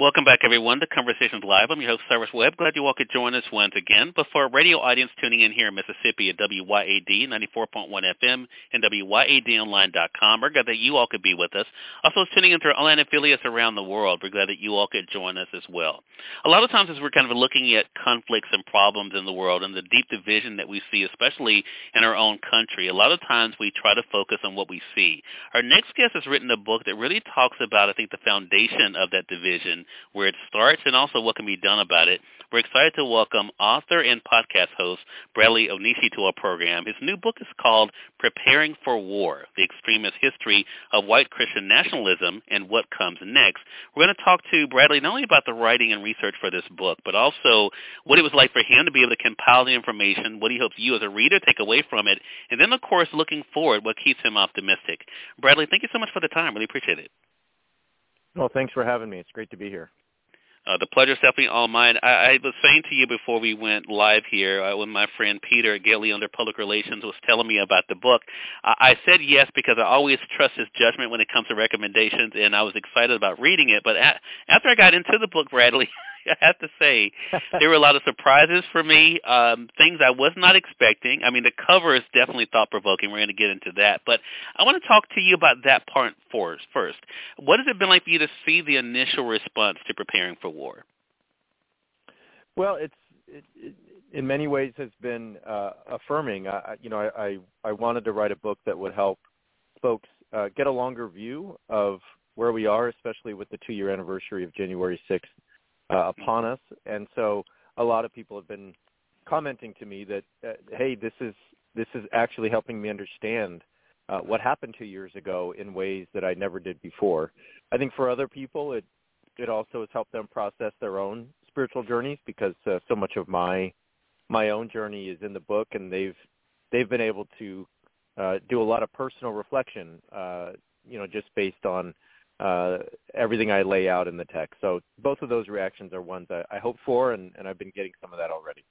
Welcome back, everyone, to Conversations Live. I'm your host, Cyrus Webb. Glad you all could join us once again. But for our radio audience tuning in here in Mississippi at WYAD 94.1 FM and WYADonline.com, we're glad that you all could be with us. Also, tuning into our online affiliates around the world, we're glad that you all could join us as well. A lot of times as we're kind of looking at conflicts and problems in the world and the deep division that we see, especially in our own country, a lot of times we try to focus on what we see. Our next guest has written a book that really talks about, I think, the foundation of that division where it starts and also what can be done about it. We're excited to welcome author and podcast host Bradley Onishi to our program. His new book is called Preparing for War, The Extremist History of White Christian Nationalism and What Comes Next. We're going to talk to Bradley not only about the writing and research for this book, but also what it was like for him to be able to compile the information, what he hopes you as a reader take away from it, and then, of course, looking forward, what keeps him optimistic. Bradley, thank you so much for the time. Really appreciate it. Well, thanks for having me. It's great to be here. Uh, the pleasure is definitely all mine. I, I was saying to you before we went live here, uh, when my friend Peter at under Public Relations was telling me about the book, I, I said yes because I always trust his judgment when it comes to recommendations, and I was excited about reading it. But after I got into the book, Bradley, I have to say there were a lot of surprises for me, um, things I was not expecting. I mean, the cover is definitely thought provoking. We're going to get into that, but I want to talk to you about that part first. First, what has it been like for you to see the initial response to preparing for war? Well, it's it, it, in many ways has been uh, affirming. I, you know, I, I I wanted to write a book that would help folks uh, get a longer view of where we are, especially with the two-year anniversary of January 6th uh, upon us. And so a lot of people have been commenting to me that, uh, hey, this is this is actually helping me understand uh, what happened two years ago in ways that I never did before. I think for other people, it it also has helped them process their own spiritual journeys because uh, so much of my my own journey is in the book, and they've they've been able to uh, do a lot of personal reflection, uh, you know, just based on uh, everything I lay out in the text. So both of those reactions are ones I, I hope for, and, and I've been getting some of that already.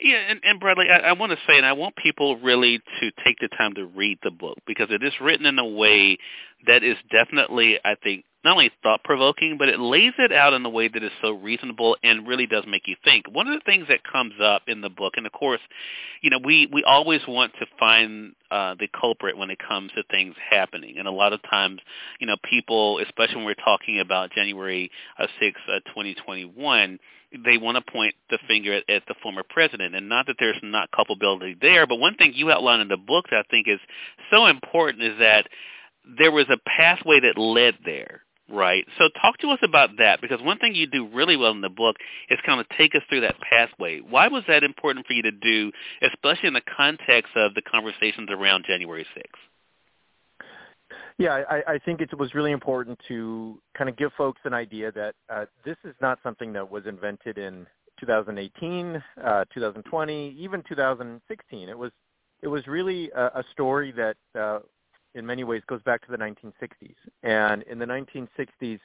Yeah, and, and Bradley, I, I want to say, and I want people really to take the time to read the book because it is written in a way that is definitely, I think, not only thought provoking, but it lays it out in a way that is so reasonable and really does make you think. One of the things that comes up in the book, and of course, you know, we we always want to find uh, the culprit when it comes to things happening, and a lot of times, you know, people, especially when we're talking about January uh, 6, uh, 2021 they want to point the finger at, at the former president. And not that there's not culpability there, but one thing you outline in the book that I think is so important is that there was a pathway that led there. Right. So talk to us about that because one thing you do really well in the book is kind of take us through that pathway. Why was that important for you to do, especially in the context of the conversations around January 6th? Yeah, I, I think it was really important to kind of give folks an idea that uh, this is not something that was invented in 2018, uh, 2020, even 2016. It was it was really a, a story that uh, in many ways goes back to the 1960s. And in the 1960s,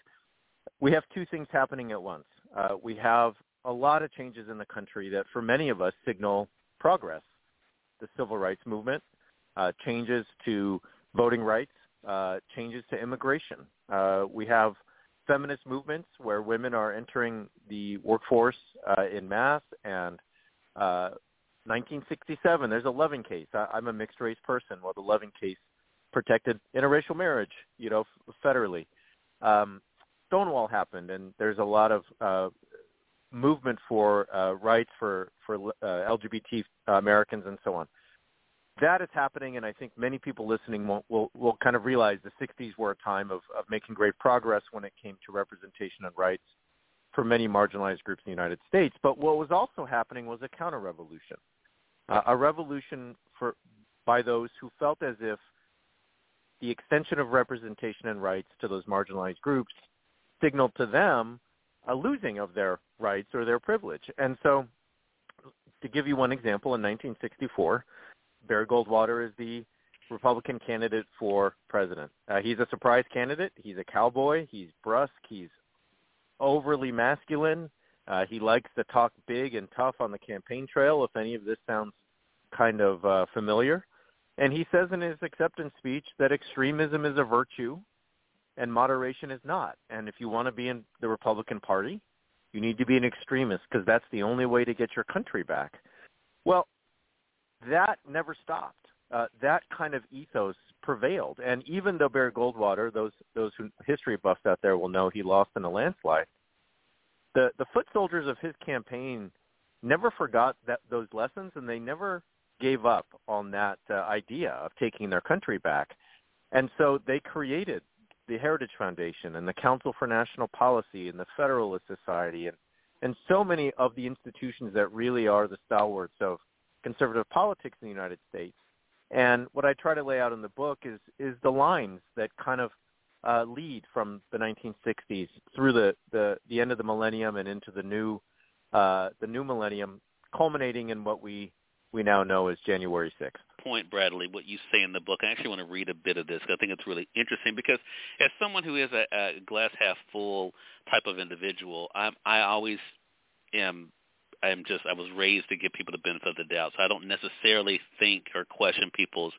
we have two things happening at once. Uh, we have a lot of changes in the country that for many of us signal progress. The civil rights movement, uh, changes to voting rights, uh, changes to immigration. Uh, we have feminist movements where women are entering the workforce uh, in mass and 1967, uh, there's a Loving case. I, I'm a mixed race person. Well, the Loving case protected interracial marriage, you know, federally. Um, Stonewall happened, and there's a lot of uh, movement for uh, rights for for uh, LGBT Americans and so on. That is happening, and I think many people listening will, will will kind of realize the 60s were a time of, of making great progress when it came to representation and rights for many marginalized groups in the United States. But what was also happening was a counter-revolution, uh, a revolution for by those who felt as if the extension of representation and rights to those marginalized groups signaled to them a losing of their rights or their privilege. And so to give you one example, in 1964, Barry Goldwater is the Republican candidate for president. Uh, he's a surprise candidate. He's a cowboy. He's brusque. He's overly masculine. Uh, he likes to talk big and tough on the campaign trail. If any of this sounds kind of uh, familiar, and he says in his acceptance speech that extremism is a virtue and moderation is not. And if you want to be in the Republican Party, you need to be an extremist because that's the only way to get your country back. Well, that never stopped. Uh, that kind of ethos prevailed. And even though Barry Goldwater, those those who history buffs out there will know he lost in a landslide, the the foot soldiers of his campaign never forgot that those lessons, and they never gave up on that uh, idea of taking their country back. And so they created the Heritage Foundation and the Council for National Policy and the Federalist Society and, and so many of the institutions that really are the stalwarts of conservative politics in the United States. And what I try to lay out in the book is is the lines that kind of uh, lead from the 1960s through the, the, the end of the millennium and into the new uh, the new millennium, culminating in what we we now know as January 6th. Point, Bradley, what you say in the book. I actually want to read a bit of this because I think it's really interesting because as someone who is a, a glass half full type of individual, I'm, I always am I'm just I was raised to give people the benefit of the doubt, so I don't necessarily think or question people's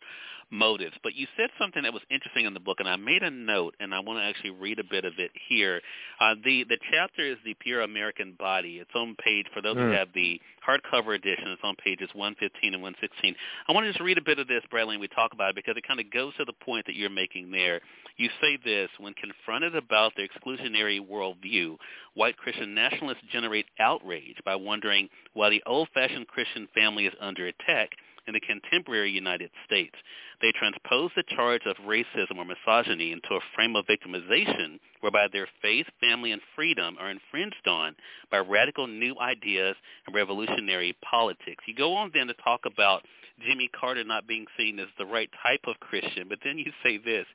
motives. But you said something that was interesting in the book, and I made a note, and I want to actually read a bit of it here. Uh, the the chapter is the Pure American Body. It's on page for those mm. who have the hardcover edition. It's on pages 115 and 116. I want to just read a bit of this, Bradley, and we talk about it because it kind of goes to the point that you're making there. You say this when confronted about their exclusionary worldview, white Christian nationalists generate outrage by wondering why the old-fashioned Christian family is under attack in the contemporary United States. They transpose the charge of racism or misogyny into a frame of victimization whereby their faith, family, and freedom are infringed on by radical new ideas and revolutionary politics. You go on then to talk about Jimmy Carter not being seen as the right type of Christian, but then you say this,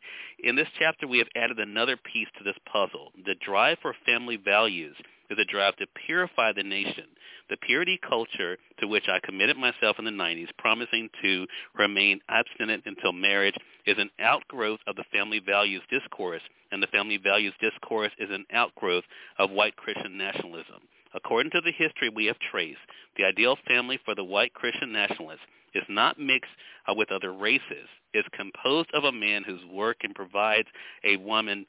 in this chapter we have added another piece to this puzzle, the drive for family values is a drive to purify the nation. The purity culture to which I committed myself in the 90s, promising to remain abstinent until marriage, is an outgrowth of the family values discourse, and the family values discourse is an outgrowth of white Christian nationalism. According to the history we have traced, the ideal family for the white Christian nationalist is not mixed with other races. It's composed of a man whose work and provides a woman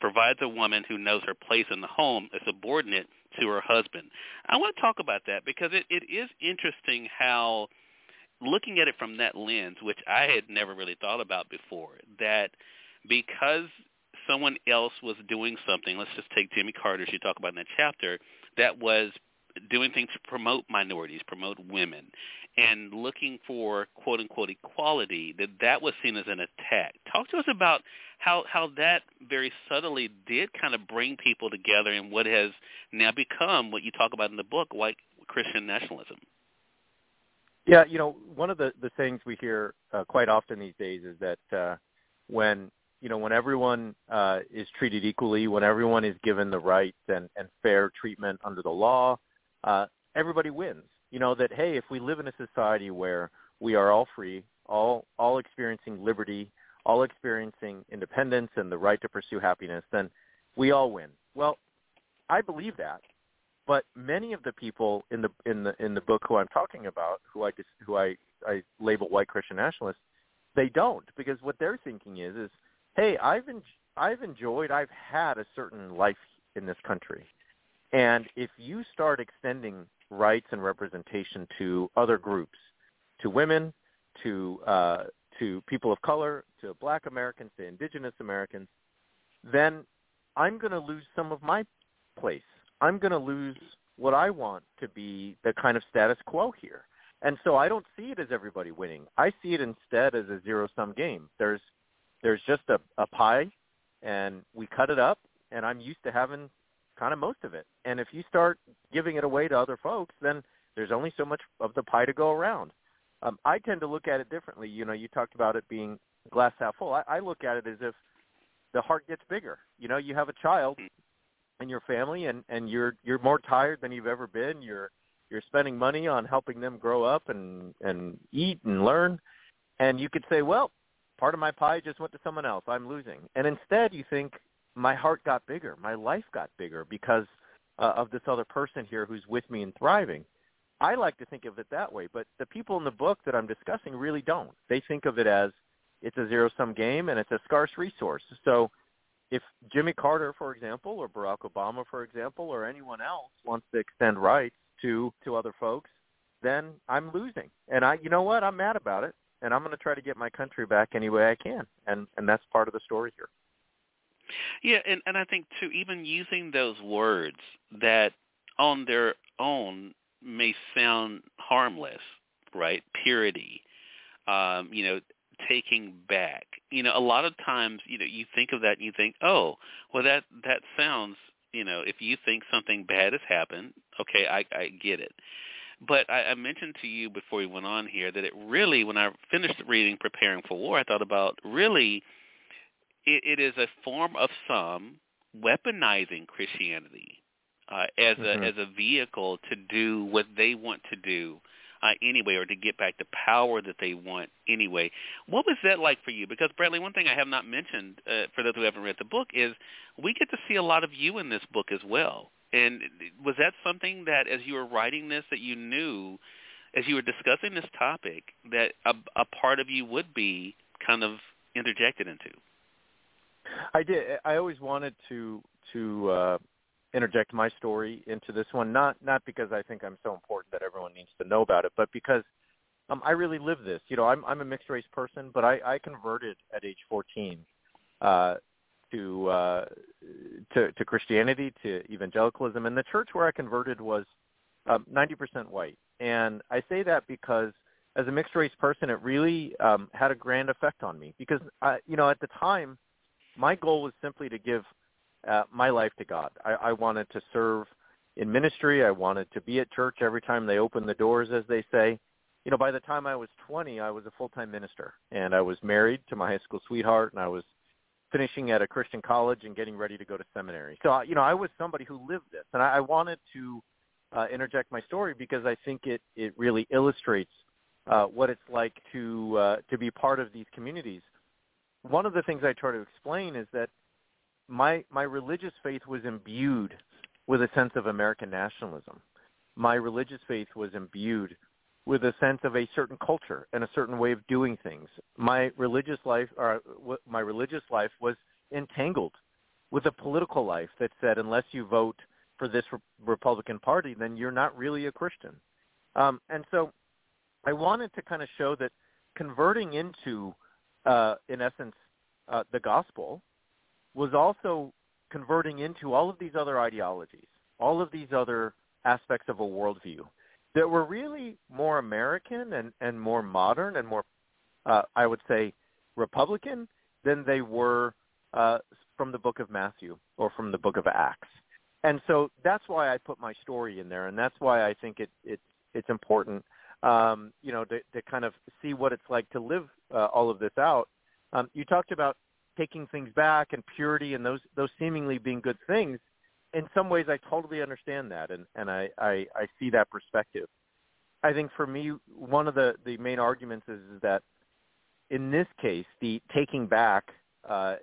provides a woman who knows her place in the home a subordinate to her husband. I want to talk about that because it, it is interesting how looking at it from that lens, which I had never really thought about before, that because someone else was doing something, let's just take Jimmy Carter, as you talk about in that chapter, that was doing things to promote minorities, promote women, and looking for quote unquote equality, that that was seen as an attack. Talk to us about how how that very subtly did kind of bring people together in what has now become what you talk about in the book, white Christian nationalism. Yeah, you know, one of the the things we hear uh, quite often these days is that uh, when you know when everyone uh, is treated equally, when everyone is given the rights and and fair treatment under the law, uh, everybody wins. You know that hey, if we live in a society where we are all free, all all experiencing liberty, all experiencing independence and the right to pursue happiness, then we all win. Well, I believe that, but many of the people in the in the in the book who I'm talking about, who I just, who I I label white Christian nationalists, they don't because what they're thinking is is hey, I've en- I've enjoyed, I've had a certain life in this country. And if you start extending rights and representation to other groups, to women, to uh, to people of color, to Black Americans, to Indigenous Americans, then I'm going to lose some of my place. I'm going to lose what I want to be the kind of status quo here. And so I don't see it as everybody winning. I see it instead as a zero-sum game. There's there's just a, a pie, and we cut it up, and I'm used to having kind of most of it. And if you start giving it away to other folks, then there's only so much of the pie to go around. Um, I tend to look at it differently. You know, you talked about it being glass half full. I, I look at it as if the heart gets bigger. You know, you have a child in your family, and and you're you're more tired than you've ever been. You're you're spending money on helping them grow up and and eat and learn, And you could say, well, part of my pie just went to someone else. I'm losing. And instead, you think my heart got bigger, my life got bigger because uh, of this other person here who's with me and thriving. I like to think of it that way, but the people in the book that I'm discussing really don't. They think of it as it's a zero-sum game and it's a scarce resource. So if Jimmy Carter, for example, or Barack Obama, for example, or anyone else wants to extend rights to to other folks, then I'm losing. And I, you know what? I'm mad about it, and I'm going to try to get my country back any way I can. And and that's part of the story here. Yeah, and and I think too, even using those words that on their own may sound harmless, right? Purity, um, you know, taking back. You know, a lot of times, you know, you think of that and you think, oh, well, that that sounds, you know, if you think something bad has happened, okay, I, I get it. But I, I mentioned to you before we went on here that it really, when I finished reading Preparing for War, I thought about really, it, it is a form of some weaponizing Christianity uh, as mm-hmm. a as a vehicle to do what they want to do uh, anyway, or to get back the power that they want anyway. What was that like for you? Because Bradley, one thing I have not mentioned uh, for those who haven't read the book is we get to see a lot of you in this book as well. And was that something that, as you were writing this, that you knew, as you were discussing this topic, that a, a part of you would be kind of interjected into? I did. I always wanted to to uh, interject my story into this one, not not because I think I'm so important that everyone needs to know about it, but because um, I really live this. You know, I'm I'm a mixed race person, but I, I converted at age 14 uh, to uh, to to Christianity, to evangelicalism, and the church where I converted was um, 90% white. And I say that because as a mixed race person, it really um, had a grand effect on me because I, you know at the time my goal was simply to give uh, my life to God. I, I wanted to serve in ministry. I wanted to be at church every time they opened the doors, as they say. You know, by the time I was 20, I was a full-time minister, and I was married to my high school sweetheart, and I was finishing at a Christian college and getting ready to go to seminary. So, you know, I was somebody who lived this, and I, I wanted to uh, interject my story because I think it it really illustrates uh, what it's like to uh, to be part of these communities. One of the things I try to explain is that my my religious faith was imbued with a sense of American nationalism. My religious faith was imbued with a sense of a certain culture and a certain way of doing things. My religious life, or my religious life, was entangled with a political life that said, unless you vote for this Republican Party, then you're not really a Christian. Um, and so, I wanted to kind of show that converting into, uh, in essence, uh, the gospel was also converting into all of these other ideologies, all of these other aspects of a worldview that were really more American and, and more modern and more, uh, I would say, Republican than they were uh, from the book of Matthew or from the book of Acts. And so that's why I put my story in there, and that's why I think it, it it's important, um, you know, to, to kind of see what it's like to live uh, all of this out. Um, you talked about taking things back and purity and those those seemingly being good things in some ways i totally understand that and and i i, I see that perspective i think for me one of the the main arguments is, is that in this case the taking back uh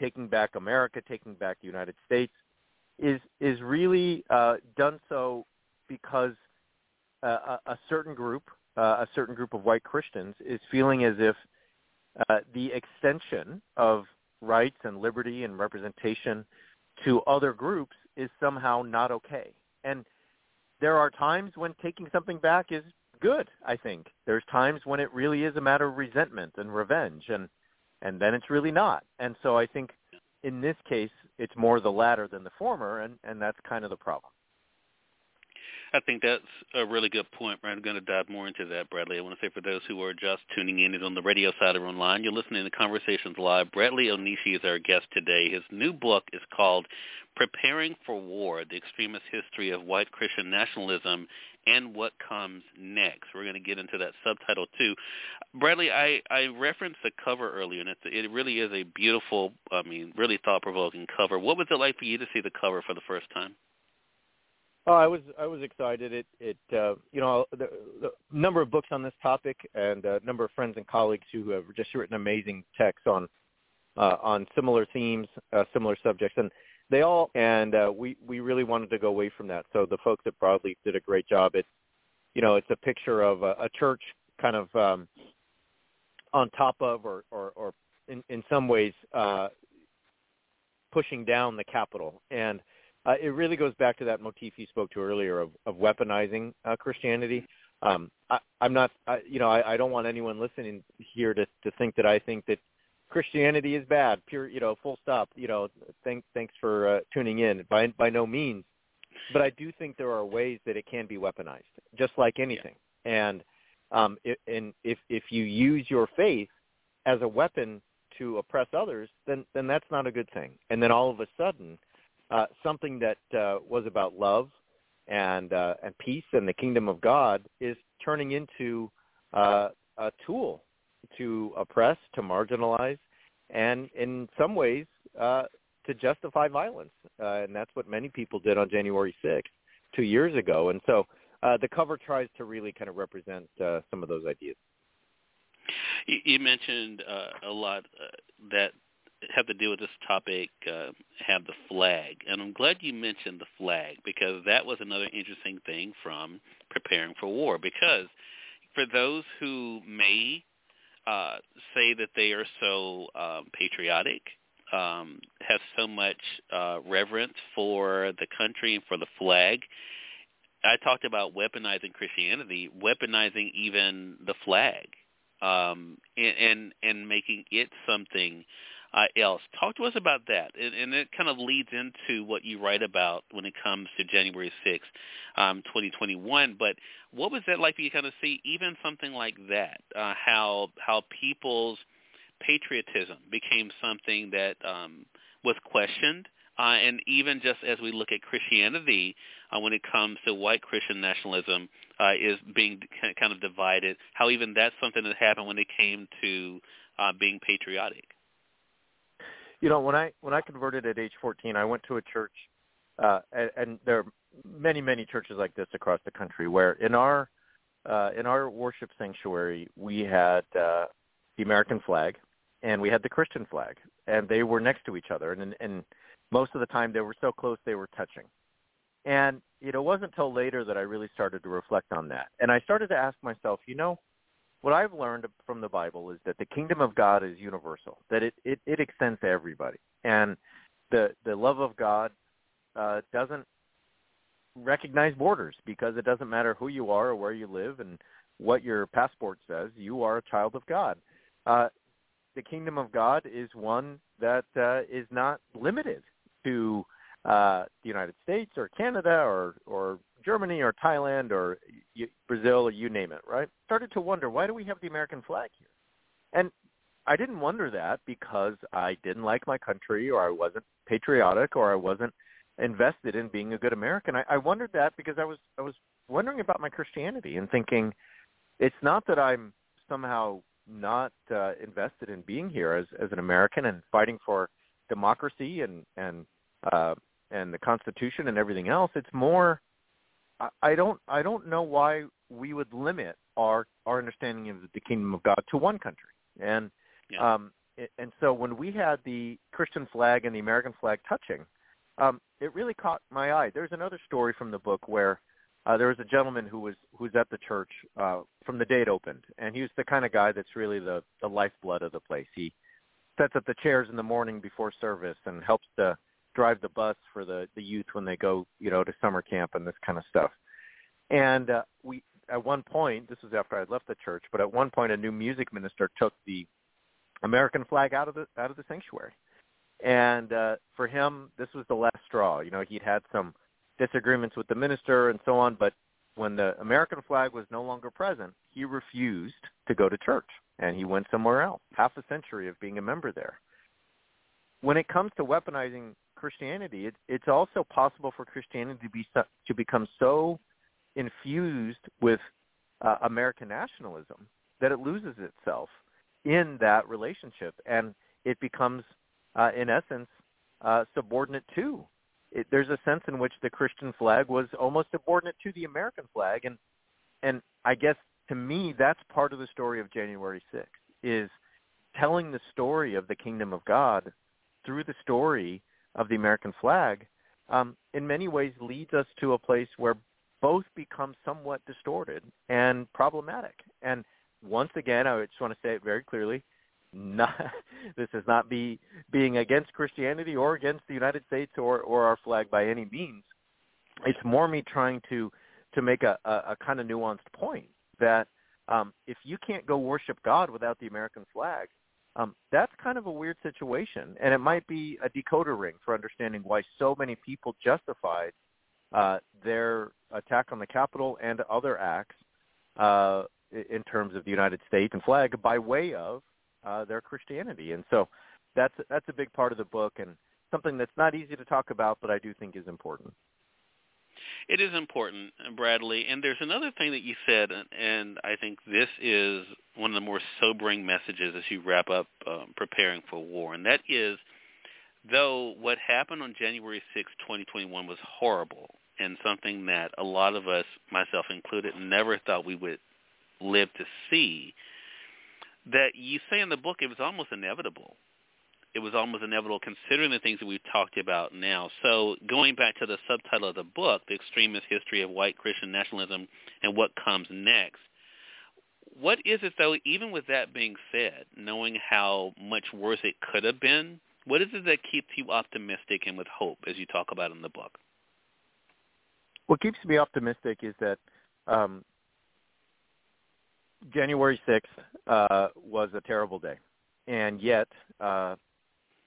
taking back america taking back the united states is is really uh done so because a, a certain group uh, a certain group of white christians is feeling as if uh, the extension of rights and liberty and representation to other groups is somehow not okay. And there are times when taking something back is good, I think. There's times when it really is a matter of resentment and revenge and and then it's really not. And so I think in this case it's more the latter than the former and and that's kind of the problem. I think that's a really good point. I'm going to dive more into that, Bradley. I want to say for those who are just tuning in and on the radio side or online, you're listening to Conversations Live. Bradley Onishi is our guest today. His new book is called Preparing for War, The Extremist History of White Christian Nationalism and What Comes Next. We're going to get into that subtitle too. Bradley, I, I referenced the cover earlier, and it really is a beautiful, I mean, really thought-provoking cover. What was it like for you to see the cover for the first time? Oh, I was I was excited. It it uh, you know the, the number of books on this topic and a number of friends and colleagues who have just written amazing texts on uh, on similar themes, uh, similar subjects, and they all and uh, we we really wanted to go away from that. So the folks at Broadleaf did a great job. It's you know it's a picture of a, a church kind of um, on top of or or, or in in some ways uh, pushing down the Capitol and uh, it really goes back to that motif you spoke to earlier of, of weaponizing uh, Christianity. Um, I, I'm not, I, you know, I, I don't want anyone listening here to, to think that I think that Christianity is bad. Pure, you know, full stop. You know, thanks, thanks for uh, tuning in. By by no means, but I do think there are ways that it can be weaponized, just like anything. And um, it, and if if you use your faith as a weapon to oppress others, then then that's not a good thing. And then all of a sudden, uh, something that uh, was about love and uh, and peace and the kingdom of God is turning into uh, a tool to oppress, to marginalize, and in some ways uh, to justify violence. Uh, and that's what many people did on January 6th, two years ago. And so uh, the cover tries to really kind of represent uh, some of those ideas. You mentioned uh, a lot uh, that have to do with this topic uh, have the flag. And I'm glad you mentioned the flag because that was another interesting thing from preparing for war. Because for those who may uh, say that they are so um, patriotic, um, have so much uh, reverence for the country and for the flag, I talked about weaponizing Christianity, weaponizing even the flag, um, and, and and making it something uh, else. Talk to us about that, and, and it kind of leads into what you write about when it comes to January 6th, um, 2021. But what was that like for you to kind of see even something like that, uh, how how people's patriotism became something that um, was questioned, uh, and even just as we look at Christianity, uh, when it comes to white Christian nationalism, uh, is being kind of divided. How even that's something that happened when it came to uh, being patriotic you know when i when i converted at age 14 i went to a church uh and, and there are many many churches like this across the country where in our uh in our worship sanctuary we had uh the american flag and we had the christian flag and they were next to each other and and most of the time they were so close they were touching and you know, it wasn't until later that I really started to reflect on that. And I started to ask myself, you know, what I've learned from the Bible is that the kingdom of God is universal, that it, it, it extends to everybody. And the, the love of God uh, doesn't recognize borders because it doesn't matter who you are or where you live and what your passport says. You are a child of God. Uh, the kingdom of God is one that uh, is not limited to uh, the United States or Canada or, or Germany or Thailand or Brazil or you name it, right? Started to wonder why do we have the American flag here? And I didn't wonder that because I didn't like my country or I wasn't patriotic or I wasn't invested in being a good American. I, I wondered that because I was I was wondering about my Christianity and thinking it's not that I'm somehow not uh, invested in being here as as an American and fighting for democracy and and uh, and the Constitution and everything else. It's more I don't I don't know why we would limit our our understanding of the kingdom of God to one country. And yeah. um and so when we had the Christian flag and the American flag touching, um, it really caught my eye. There's another story from the book where uh, there was a gentleman who was who was at the church uh, from the day it opened, and he was the kind of guy that's really the the lifeblood of the place. He sets up the chairs in the morning before service and helps to drive the bus for the the youth when they go you know to summer camp and this kind of stuff. And uh, we at one point this was after i left the church but at one point a new music minister took the american flag out of the out of the sanctuary. And uh for him this was the last straw. You know he'd had some disagreements with the minister and so on but when the american flag was no longer present he refused to go to church and he went somewhere else half a century of being a member there. When it comes to weaponizing Christianity, it, it's also possible for Christianity to be to become so infused with uh, American nationalism that it loses itself in that relationship, and it becomes, uh, in essence, uh, subordinate to it, there's a sense in which the Christian flag was almost subordinate to the American flag, and and I guess to me that's part of the story of January 6th is telling the story of the kingdom of God through the story of the American flag. Um, in many ways, leads us to a place where both become somewhat distorted and problematic. And once again, I just want to say it very clearly: not, this is not be being against Christianity or against the United States or, or our flag by any means. It's more me trying to to make a, a, a kind of nuanced point that um, if you can't go worship God without the American flag, um, that's kind of a weird situation, and it might be a decoder ring for understanding why so many people justified uh, their attack on the Capitol and other acts uh, in terms of the United States and flag by way of uh, their Christianity. And so that's that's a big part of the book and something that's not easy to talk about, but I do think is important. It is important, Bradley. And there's another thing that you said, and I think this is one of the more sobering messages as you wrap up um, preparing for war, and that is, though what happened on January 6, 2021 was horrible and something that a lot of us, myself included, never thought we would live to see, that you say in the book it was almost inevitable. It was almost inevitable considering the things that we've talked about now. So going back to the subtitle of the book, The Extremist History of White Christian Nationalism and What Comes Next, what is it though, even with that being said, knowing how much worse it could have been, what is it that keeps you optimistic and with hope as you talk about in the book? What keeps me optimistic is that um, January 6th uh, was a terrible day, and yet uh,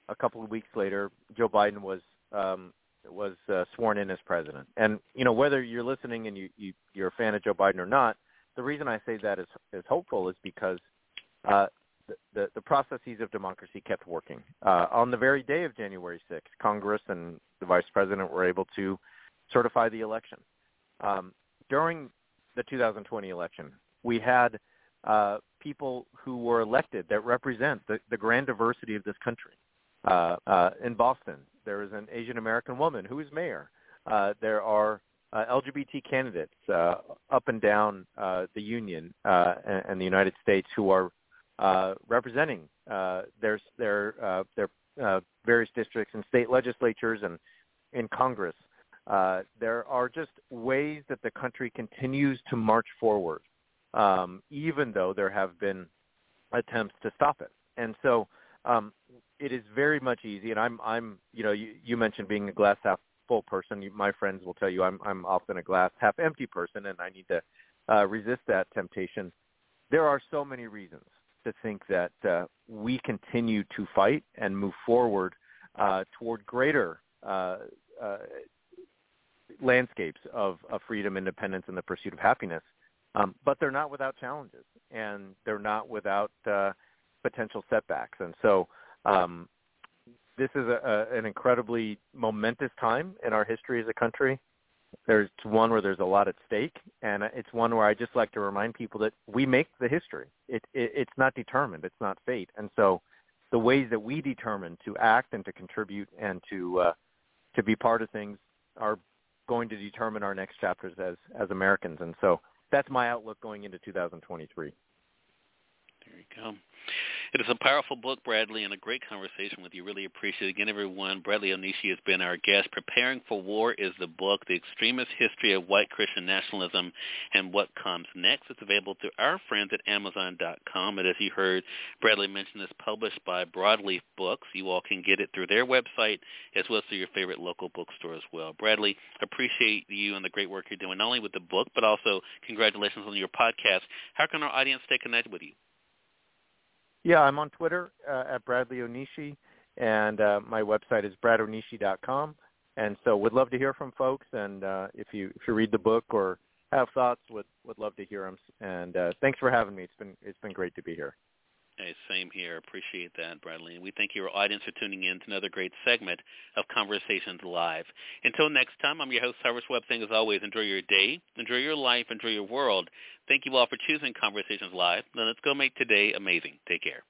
a couple of weeks later, Joe Biden was um, was uh, sworn in as president. And you know whether you're listening and you, you you're a fan of Joe Biden or not, the reason I say that is is hopeful is because uh, the, the the processes of democracy kept working. Uh, on the very day of January 6th, Congress and the vice president were able to certify the election. Um, during the 2020 election, we had uh, people who were elected that represent the, the grand diversity of this country. Uh, uh, in Boston, there is an Asian American woman who is mayor. Uh, there are uh, LGBT candidates uh, up and down uh, the union uh, and, and the United States who are uh, representing uh, their their uh, their uh, various districts and state legislatures and in Congress. Uh, there are just ways that the country continues to march forward um, even though there have been attempts to stop it. And so um, it is very much easy. And I'm, I'm, you know, you, you mentioned being a glass half full person. You, my friends will tell you I'm, I'm often a glass half empty person, and I need to uh, resist that temptation. There are so many reasons to think that uh, we continue to fight and move forward uh, toward greater uh, uh, landscapes of, of freedom, independence, and the pursuit of happiness. Um, but they're not without challenges, and they're not without uh, potential setbacks. And so um, this is a, a, an incredibly momentous time in our history as a country. There's one where there's a lot at stake, and it's one where I just like to remind people that we make the history. It, it, it's not determined. It's not fate. And so the ways that we determine to act and to contribute and to uh, to be part of things are going to determine our next chapters as as Americans. And so that's my outlook going into 2023. There you go. It is a powerful book, Bradley, and a great conversation with you. Really appreciate it. Again, everyone, Bradley Onishi has been our guest. Preparing for War is the book, The Extremist History of White Christian Nationalism and What Comes Next. It's available through our friends at Amazon.com. And as you heard Bradley mention, it's published by Broadleaf Books. You all can get it through their website as well as through your favorite local bookstore as well. Bradley, appreciate you and the great work you're doing, not only with the book, but also congratulations on your podcast. How can our audience stay connected with you? Yeah, I'm on Twitter uh, at Bradley Onishi, and uh, my website is bradonishi.com. And so, would love to hear from folks. And uh, if you if you read the book or have thoughts, would would love to hear them. And uh, thanks for having me. It's been it's been great to be here. Hey, same here. Appreciate that, Bradley. And we thank your audience for tuning in to another great segment of Conversations Live. Until next time, I'm your host, Cyrus Webb, saying as always, enjoy your day, enjoy your life, enjoy your world. Thank you all for choosing Conversations Live. Now let's go make today amazing. Take care.